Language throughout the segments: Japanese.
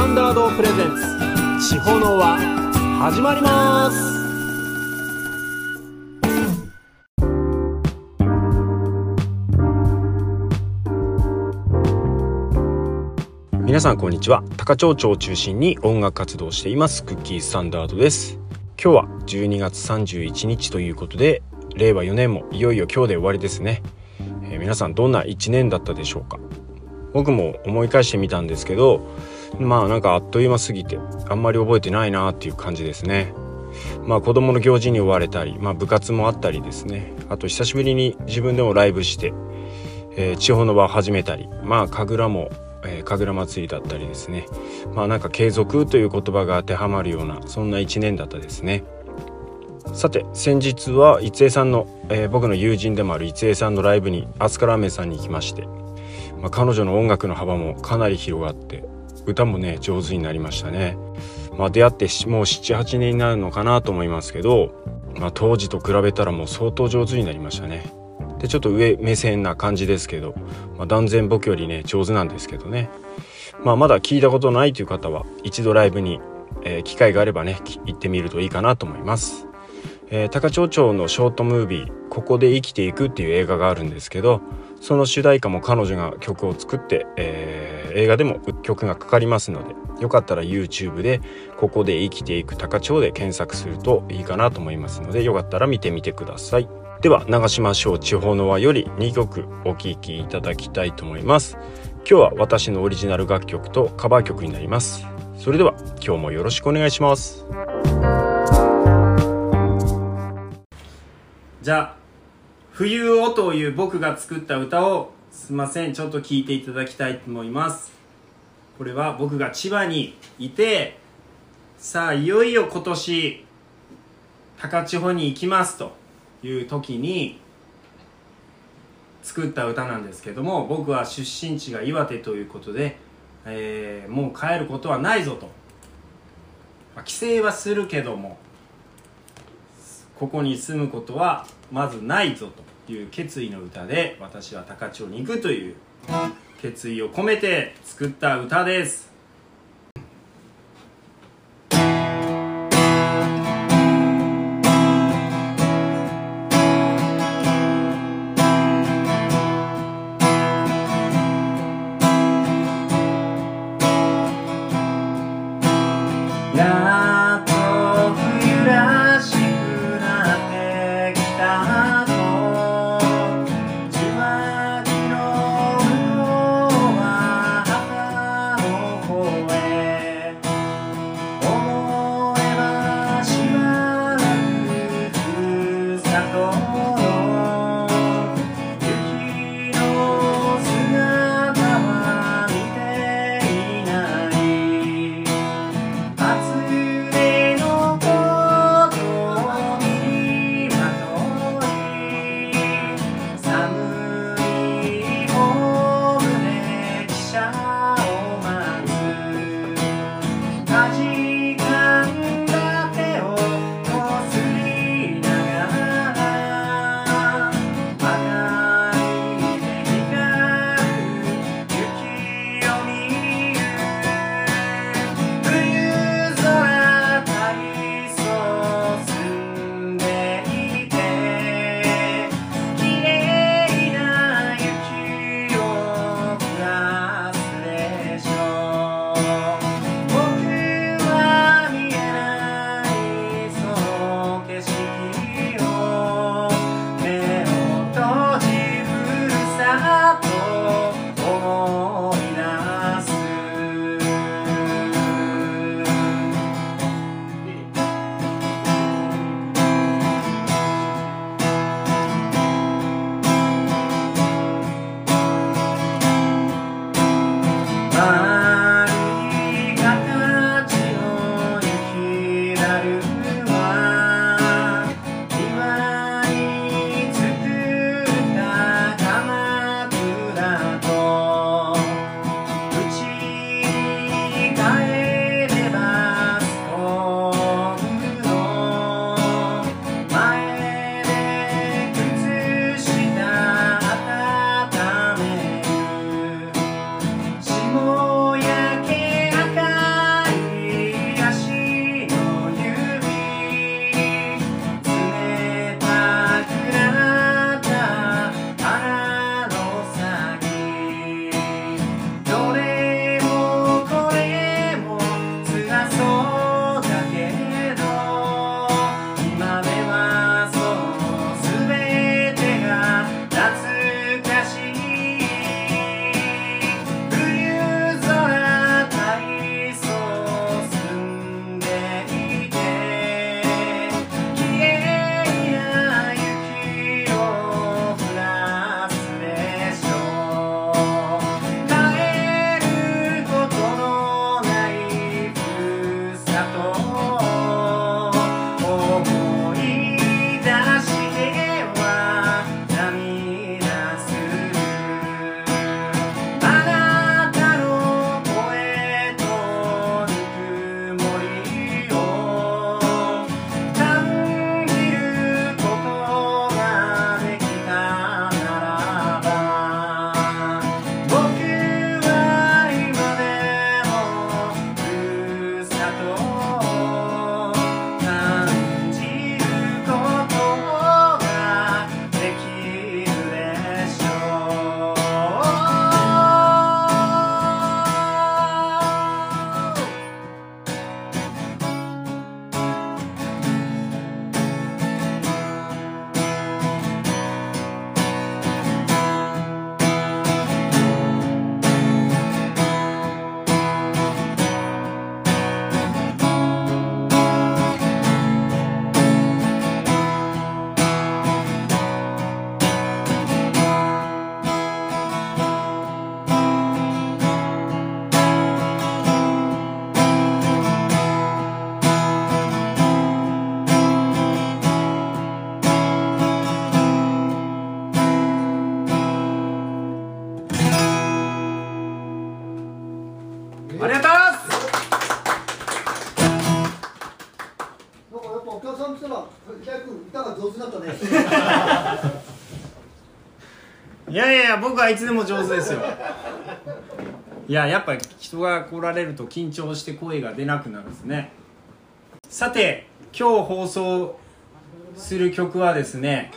タンダードプレゼンツ。地方の輪始まります。皆さんこんにちは。高町町を中心に音楽活動しています。クッキースタンダードです。今日は12月31日ということで令和4年もいよいよ今日で終わりですね、えー、皆さんどんな1年だったでしょうか。僕も思い返してみたんですけどまあなんかあっという間すぎてあんまり覚えてないなっていう感じですね。まあ子供の行事に追われたり、まあ、部活もあったりですね。あと久しぶりに自分でもライブして、えー、地方の場を始めたりまあ神楽も、えー、神楽祭りだったりですね。まあなんか継続という言葉が当てはまるようなそんな一年だったですね。さて先日は逸江さんの、えー、僕の友人でもある逸江さんのライブにアスカラーメンさんに行きましてまあ、彼女の音楽の幅もかなり広がって歌もね上手になりましたね。まあ、出会ってもう78年になるのかなと思いますけど、まあ、当時と比べたらもう相当上手になりましたね。でちょっと上目線な感じですけど、まあ、断然僕よりね上手なんですけどね、まあ、まだ聞いたことないという方は一度ライブに、えー、機会があればね行ってみるといいかなと思います。えー、高町町のショートムービー「ここで生きていく」っていう映画があるんですけどその主題歌も彼女が曲を作って、えー、映画でも曲がかかりますのでよかったら YouTube で「ここで生きていく高町」で検索するといいかなと思いますのでよかったら見てみてください。では流しましょう地方の輪より2曲お聴きいただきたいと思います。今日は私のオリジナル楽曲とカバー曲になります。それでは今日もよろしくお願いします。じゃあ冬をという僕が作った歌をすいません。ちょっと聞いていただきたいと思います。これは僕が千葉にいてさあいよいよ今年高千穂に行きますという時に作った歌なんですけども僕は出身地が岩手ということで、えー、もう帰ることはないぞと、帰省はするけどもここに住むことはまずないぞという決意の歌で私は高千穂に行くという決意を込めて作った歌です。僕はいつでも上手ですよ。いややっぱ人が来られると緊張して声が出なくなるんですね。さて今日放送する曲はですね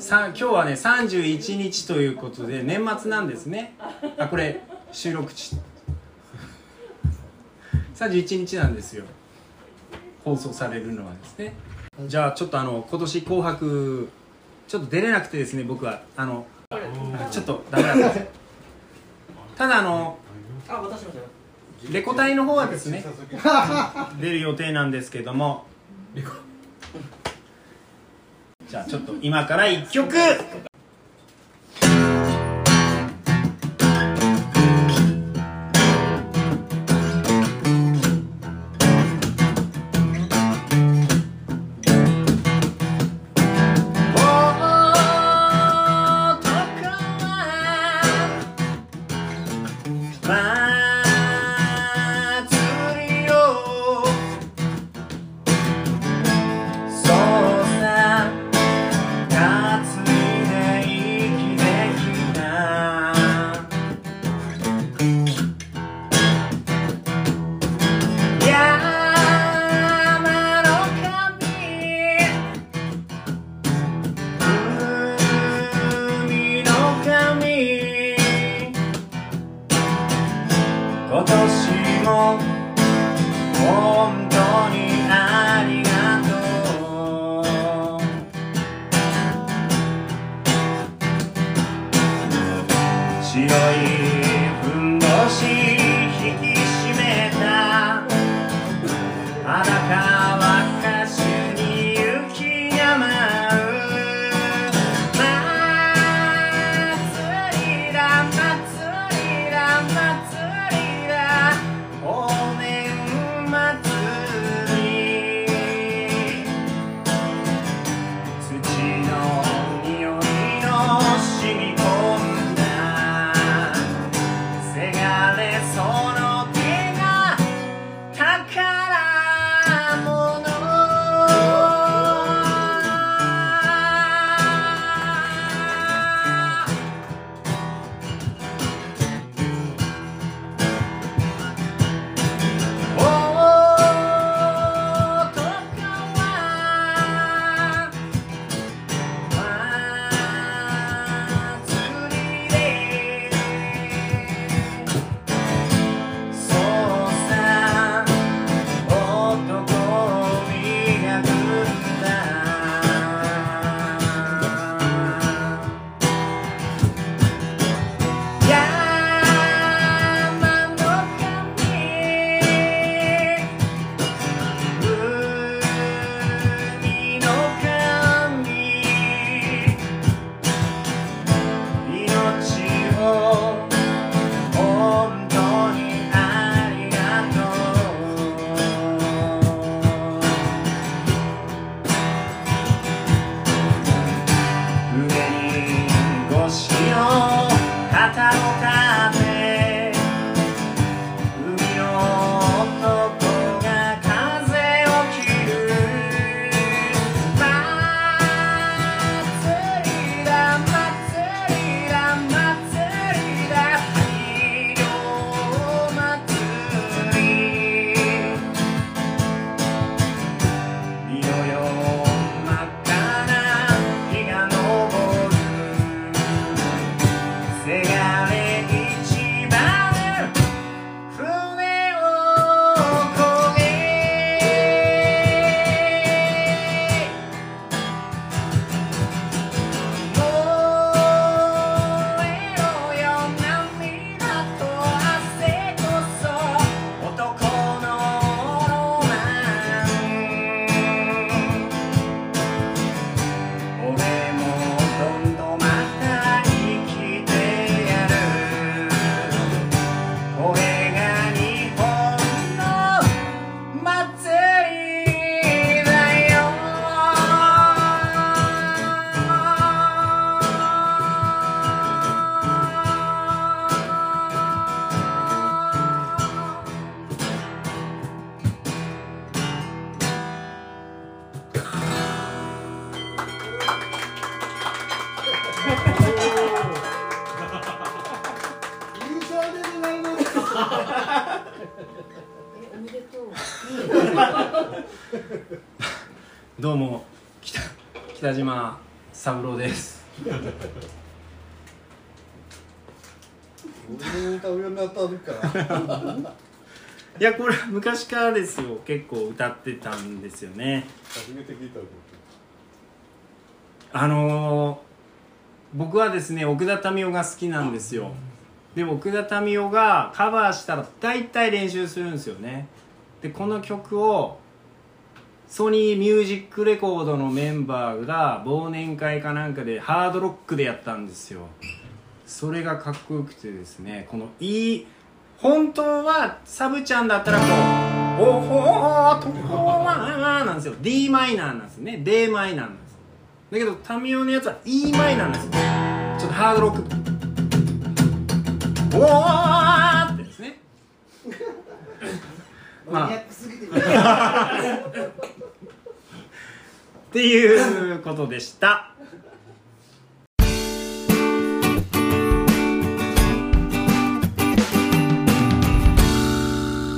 さ今日はね31日ということで年末なんですね。あこれ収録地。31日なんですよ。放送されるのはですね。じゃあちょっとあの今年「紅白」ちょっと出れなくてですね僕は。あのちょっとダメだった。ただあのレコ大の方はですね出る予定なんですけども。じゃあちょっと今から1曲 どうも北北島三郎です。いやこれ昔からですよ。結構歌ってたんですよね。初めて聞いたあのー、僕はですね奥田民生が好きなんですよ。で奥田民生がカバーしたら大体練習するんですよねでこの曲をソニーミュージックレコードのメンバーが忘年会かなんかでハードロックでやったんですよ。それがかっこよくてですねこのいい本当はサブちゃんだったらこう「おほーとほーなんですよ。d マイナーなんですね。d マイナーなんですだけどタミオのやつは e マイナーなんですよ。ちょっとハードロック。おーってですね。マニアックすぎてっていうことでした。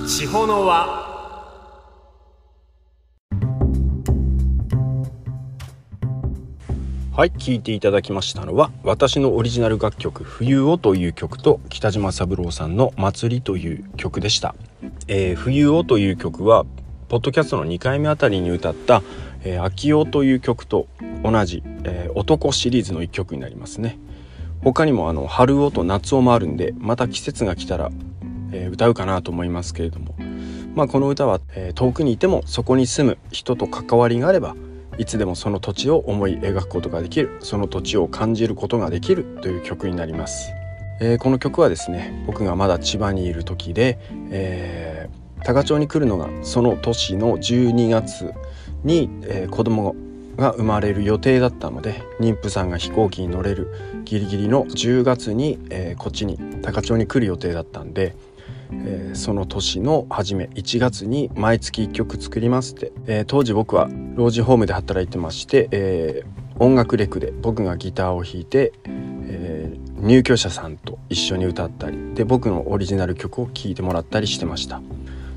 地方のははい聴いていただきましたのは私のオリジナル楽曲「冬を」という曲と北島三郎さんの「祭り」という曲でした「えー、冬を」という曲はポッドキャストの2回目あたりに歌った「えー、秋代」という曲と同じ、えー、男シリーズの1曲になりますね。他にもあの春をと夏をもあるんでまた季節が来たら、えー、歌うかなと思いますけれども。まあこの歌は、えー、遠くにいてもそこに住む人と関わりがあればいつでもその土地を思い描くことができる。その土地を感じることができるという曲になります、えー、この曲はですね僕がまだ千葉にいる時で、えー、高町に来るのがその年の12月に、えー、子供が生まれる予定だったので妊婦さんが飛行機に乗れるギリギリの10月に、えー、こっちに高町に来る予定だったんでえー、その年の初め1月に毎月1曲作りますって、えー、当時僕は老人ホームで働いてまして、えー、音楽レクで僕がギターを弾いて、え入居者さんと一緒に歌ったりで僕のオリジナル曲を聴いてもらったりしてました。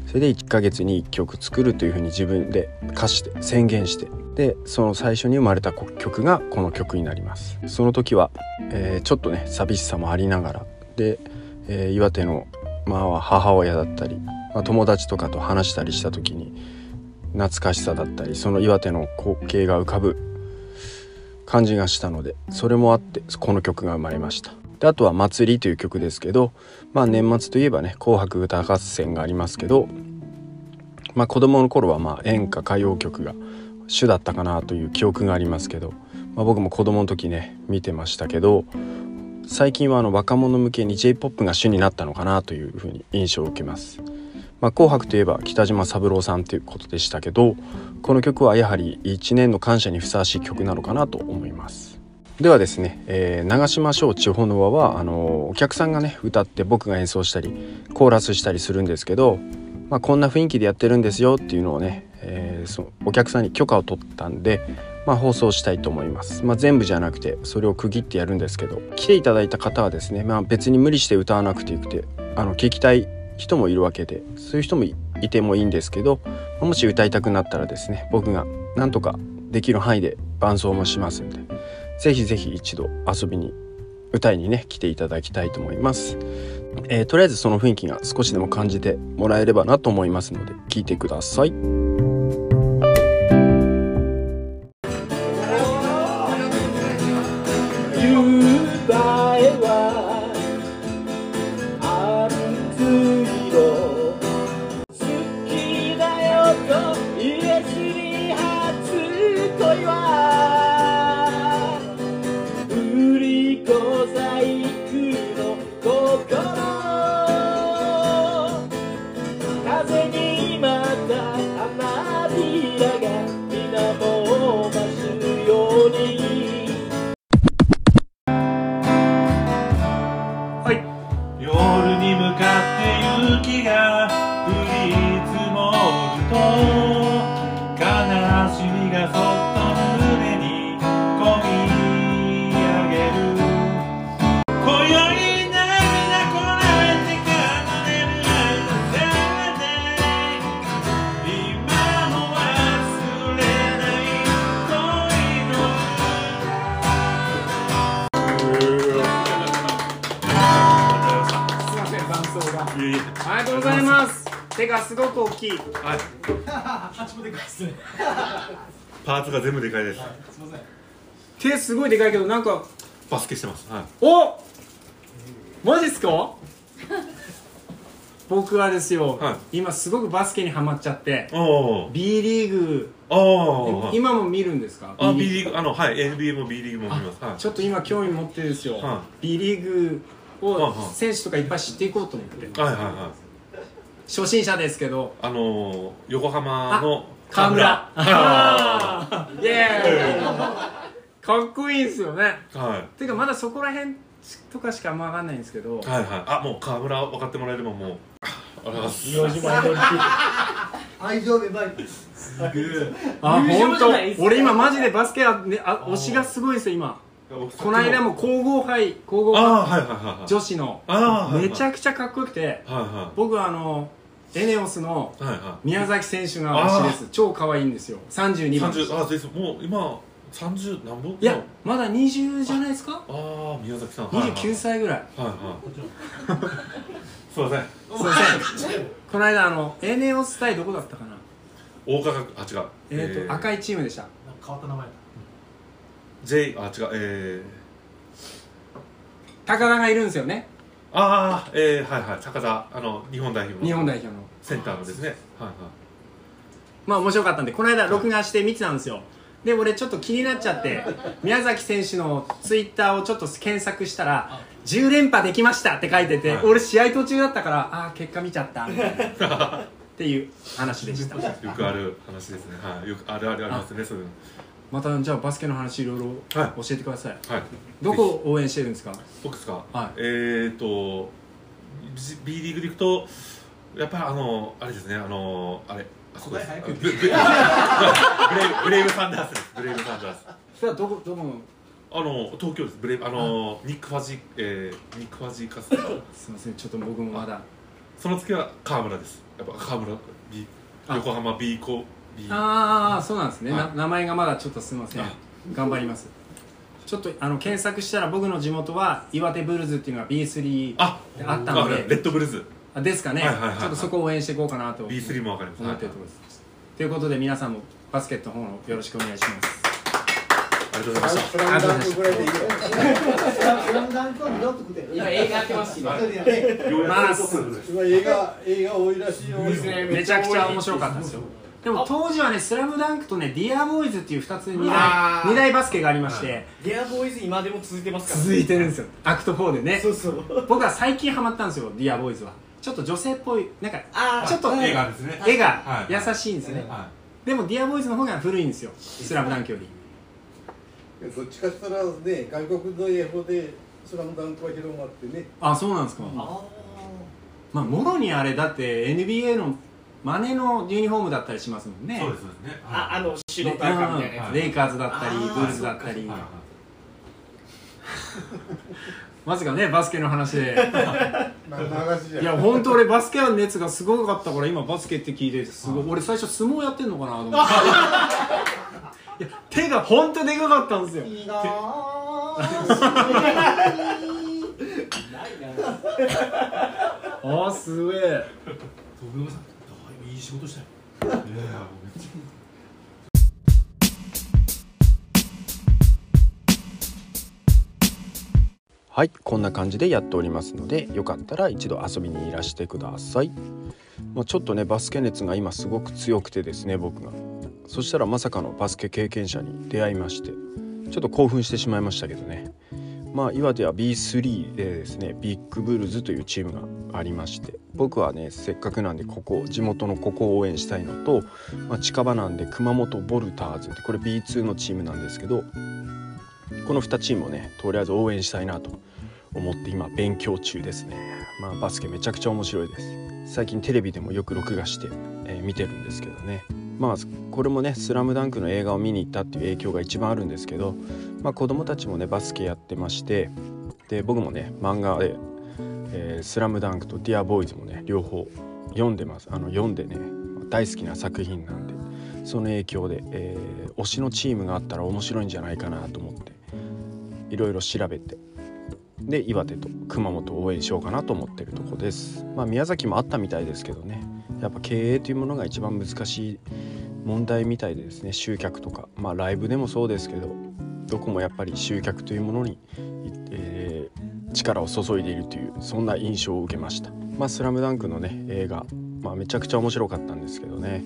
それで1ヶ月に1曲作るというふうに自分で課して宣言してでその最初に生まれた曲がこの曲になります。その時は、えちょっとね寂しさもありながらで、え岩手のまあ、母親だったり、まあ、友達とかと話したりした時に懐かしさだったりその岩手の光景が浮かぶ感じがしたのでそれもあってこの曲が生まれました。であとは「祭り」という曲ですけど、まあ、年末といえばね「紅白歌合戦」がありますけど、まあ、子供の頃はまあ演歌歌謡曲が主だったかなという記憶がありますけど、まあ、僕も子供の時ね見てましたけど最近はあの若者向けに J-POP が主になったのかなというふうに印象を受けます。まあ、紅白といえば北島三郎さんということでしたけどこの曲はやはり1年の感謝にふさわしい曲なのかなと思いますではですね、えー、流しましょう地方の輪はあのお客さんがね歌って僕が演奏したりコーラスしたりするんですけど、まあ、こんな雰囲気でやってるんですよっていうのをね、えー、そお客さんに許可を取ったんでまあ、放送したいと思います、まあ、全部じゃなくてそれを区切ってやるんですけど来ていただいた方はですね、まあ、別に無理して歌わなくてよくてあの聞きたい人もいるわけでそういう人もいてもいいんですけどもし歌いたくなったらですね僕がなんとかできる範囲で伴奏もしますんで是非是非一度遊びに歌いにね来ていただきたいと思います、えー、とりあえずその雰囲気が少しでも感じてもらえればなと思いますので聞いてください。手がすごく大きい。はい。パーツが全部でかいです。手すごいでかいけどなんかバスケしてます。はい。おマジっすか？僕はですよ、は今すごくバスケにハマっちゃっておお B リーグ。おお今も見るんですか？あ B リーグ。あのはい。NBA も B リーグも見ます。はい。ちょっと今興味持ってるんですよ、は B リーグをはいはい。選手とかいっぱい知っていこうと思って。はいはいはい初心者ですけど。あのー、横浜の河村。あイエーイ。かっこいいですよね。ーはい。ていうかまだそこら辺とかしかあんま分かんないんですけど。はいはい。あもう河村分かってもらえればもう。ありがとうございます愛情芽生えてあ優本当。勝じゃないっすか。俺今マジでバスケは、ね、あ推しがすごいですよ今。この間も皇后杯皇后ああ杯はいはいはいはい。女子の。ああはいはいめちゃくちゃかっこよくて。はいは僕はあのエネオスの宮崎選手が推しです。超可愛いんですよ。い32番。30あです。もう今30何本？いやまだ20じゃないですか？ああ宮崎さん。29歳ぐらい。はいはい。はいすいません。すいません。この間あのエネオス対どこだったかな？大価格あ違う。えっと赤いチームでした。変わった名前だ。J あ違う。え高田がいるんですよね。ー、ああえー、はいはい。高田あの日本代表の日本代表の。センターのですね。はいはい。まあ面白かったんでこの間録画して見てたんですよ。で俺ちょっと気になっちゃって宮崎選手のツイッターをちょっと検索したら「10連覇できました」って書いてて、はい。俺試合途中だったからああ結果見ちゃったみたいな。っていう話でした。よくある話ですね。はい。よくあるあるありますねそういうまたじゃあバスケの話いろいろはい。教えてください、のはい。どこを応援してるんですか？僕ですか？はい。えーと B リーグでいくとやっぱりあのあれですねあのあれあそこです。ブブブレイブブレイブサンダースですブレイブサンダースそれはどこどこのあの東京ですブレイブあのニック・ファジえー、ニック・ファジカスすいませんちょっと僕もまだその次は川村ですやっぱ川村 B あ横浜 B コ B ああそうなんですね、はい。な名前がまだちょっとすみません。あ頑張ります。ちょっとあの検索したら僕の地元は岩手ブルズっていうのが B3 ああったので。レッドブルーズ。あですかね、はいはいはい。はいちょっとそこを応援していこうかなと。B3 もわかります。思ってるところです、ということで皆さんもバスケットの方のよろしくお願いします。ありがとうございました。スラムダンクぐらいでいいよスラムダンクは二度と食って今映画やってます。しねまあ今映画映画多いらしいよ。めちゃくちゃ面白かったですよでも当時はね「スラムダンクとね「ディアボーイズっていう2つ二あー。大二大バスケがありまして。デアボーイズ今でも続いてますから続いてるんですよ。アクト4でね。そうそう。僕は最近ハマったんですよディアボーイズは。ちょっと女性っぽいなんかあー。ちょっと映画ですね。絵がはい。優しいんですね。はでもディアボーイズの方が古いんですよ。スラムダンクより。どっちかしたらね外国の英語でスラムダンクは広まってね。あそうなんですか。あまあもろにあれだって NBA の真似のユニフォームだったりしますもんね。そうですね。ああの白でと赤みたいなやつうん。レイカーズだったりあーブルズだったり。まさかねバスケの話で。いや本当俺バスケの熱がすごかったから今バスケって聞いてすごい俺最初相撲やってんのかなと思って。いや手が本当でかかったんですよ。いいなぁ。ないなああすげえ徳山さんだいぶいい仕事したよはいこんな感じでやっておりますのでよかったら一度遊びにいらしてください、まあ、ちょっとねバスケ熱が今すごく強くてですね僕が。そしたらまさかのバスケ経験者に出会いましてちょっと興奮してしまいましたけどね。まあ岩手は B3 でですねビッグブルズというチームがありまして僕はねせっかくなんでここ地元のここを応援したいのと、まあ、近場なんで熊本ボルターズってこれ B2 のチームなんですけどこの2チームをねとりあえず応援したいなと思って今勉強中ですね。まあバスケめちゃくちゃ面白いです。最近テレビでもよく録画して、えー見てるんですけどね。まあこれもね「スラムダンクの映画を見に行ったっていう影響が一番あるんですけど、まあ、子供たちもねバスケやってましてで僕もね漫画で「えースラムダンクと「ディアボーイズもね両方読んでます。あの読んでね大好きな作品なんでその影響で、えー推しのチームがあったら面白いんじゃないかなと思っていろいろ調べてで岩手と熊本を応援しようかなと思ってるとこです。まあ宮崎もあったみたいですけどね。やっぱ経営というものが一番難しい問題みたいでですね。集客とか。まあライブでもそうですけどどこもやっぱり集客というものに、力を注いでいるというそんな印象を受けました。まあスラムダンクのね映画まあめちゃくちゃ面白かったんですけどね。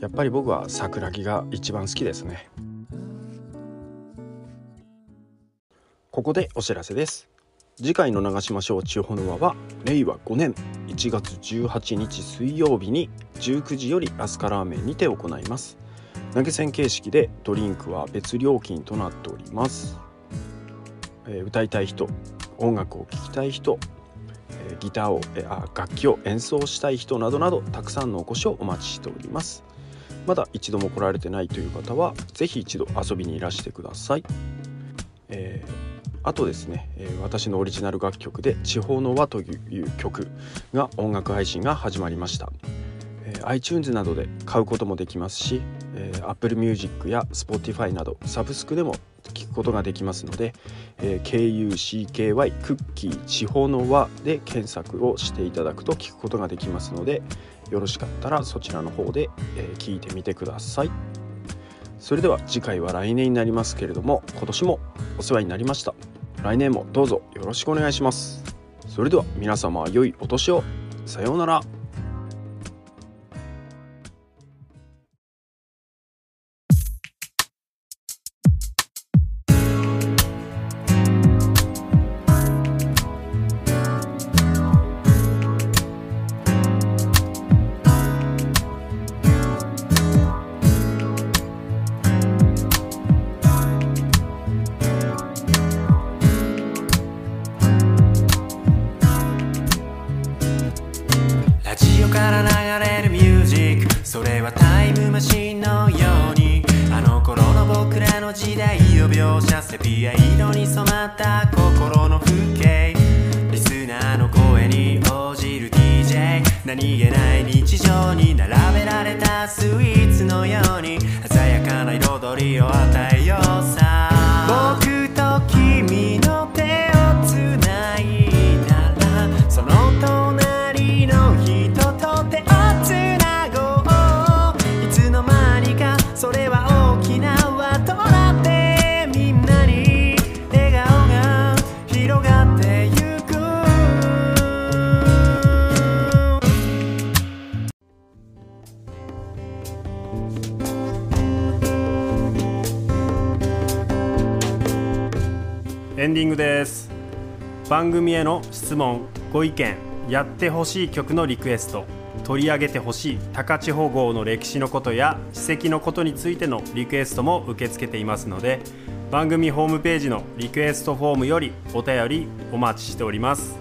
やっぱり僕は桜木が一番好きですね。ここでお知らせです。次回の長島省地方の輪は令和5年1月18日水曜日に19時よりアスカラーメンにて行います。投げ銭形式でドリンクは別料金となっております、えー、歌いたい人音楽を聴きたい人、えー、ギターを、えー、あ楽器を演奏したい人などなどたくさんのお越しをお待ちしております。まだ一度も来られてないという方は是非一度遊びにいらしてください、えーあとですね、えー、私のオリジナル楽曲で「地方の輪」という曲が音楽配信が始まりました、えー、iTunes などで買うこともできますし、えー、Apple Music や Spotify などサブスクでも聞くことができますので、えー、KUCKY クッキー地方の輪で検索をしていただくと聞くことができますのでよろしかったらそちらの方で、えー、聞いてみてください。それでは次回は来年になりますけれども今年もお世話になりました。来年もどうぞよろしくお願いします。それでは皆様良いお年を。さようなら。何気ない日常に並べられたスイーツのように鮮やかな彩りを与えようさ。僕エンディングです。番組への質問ご意見やってほしい曲のリクエスト取り上げてほしい高千穂号の歴史のことや史跡のことについてのリクエストも受け付けていますので番組ホームページのリクエストフォームよりお便りお待ちしております。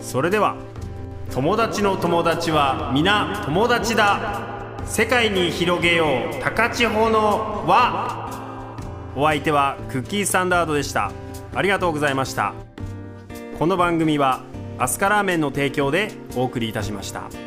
それでは友達の友達は皆友達だ。世界に広げよう高千穂の輪。お相手はクッキーサンダードでした。ありがとうございましたこの番組はアスカラーメンの提供でお送りいたしました。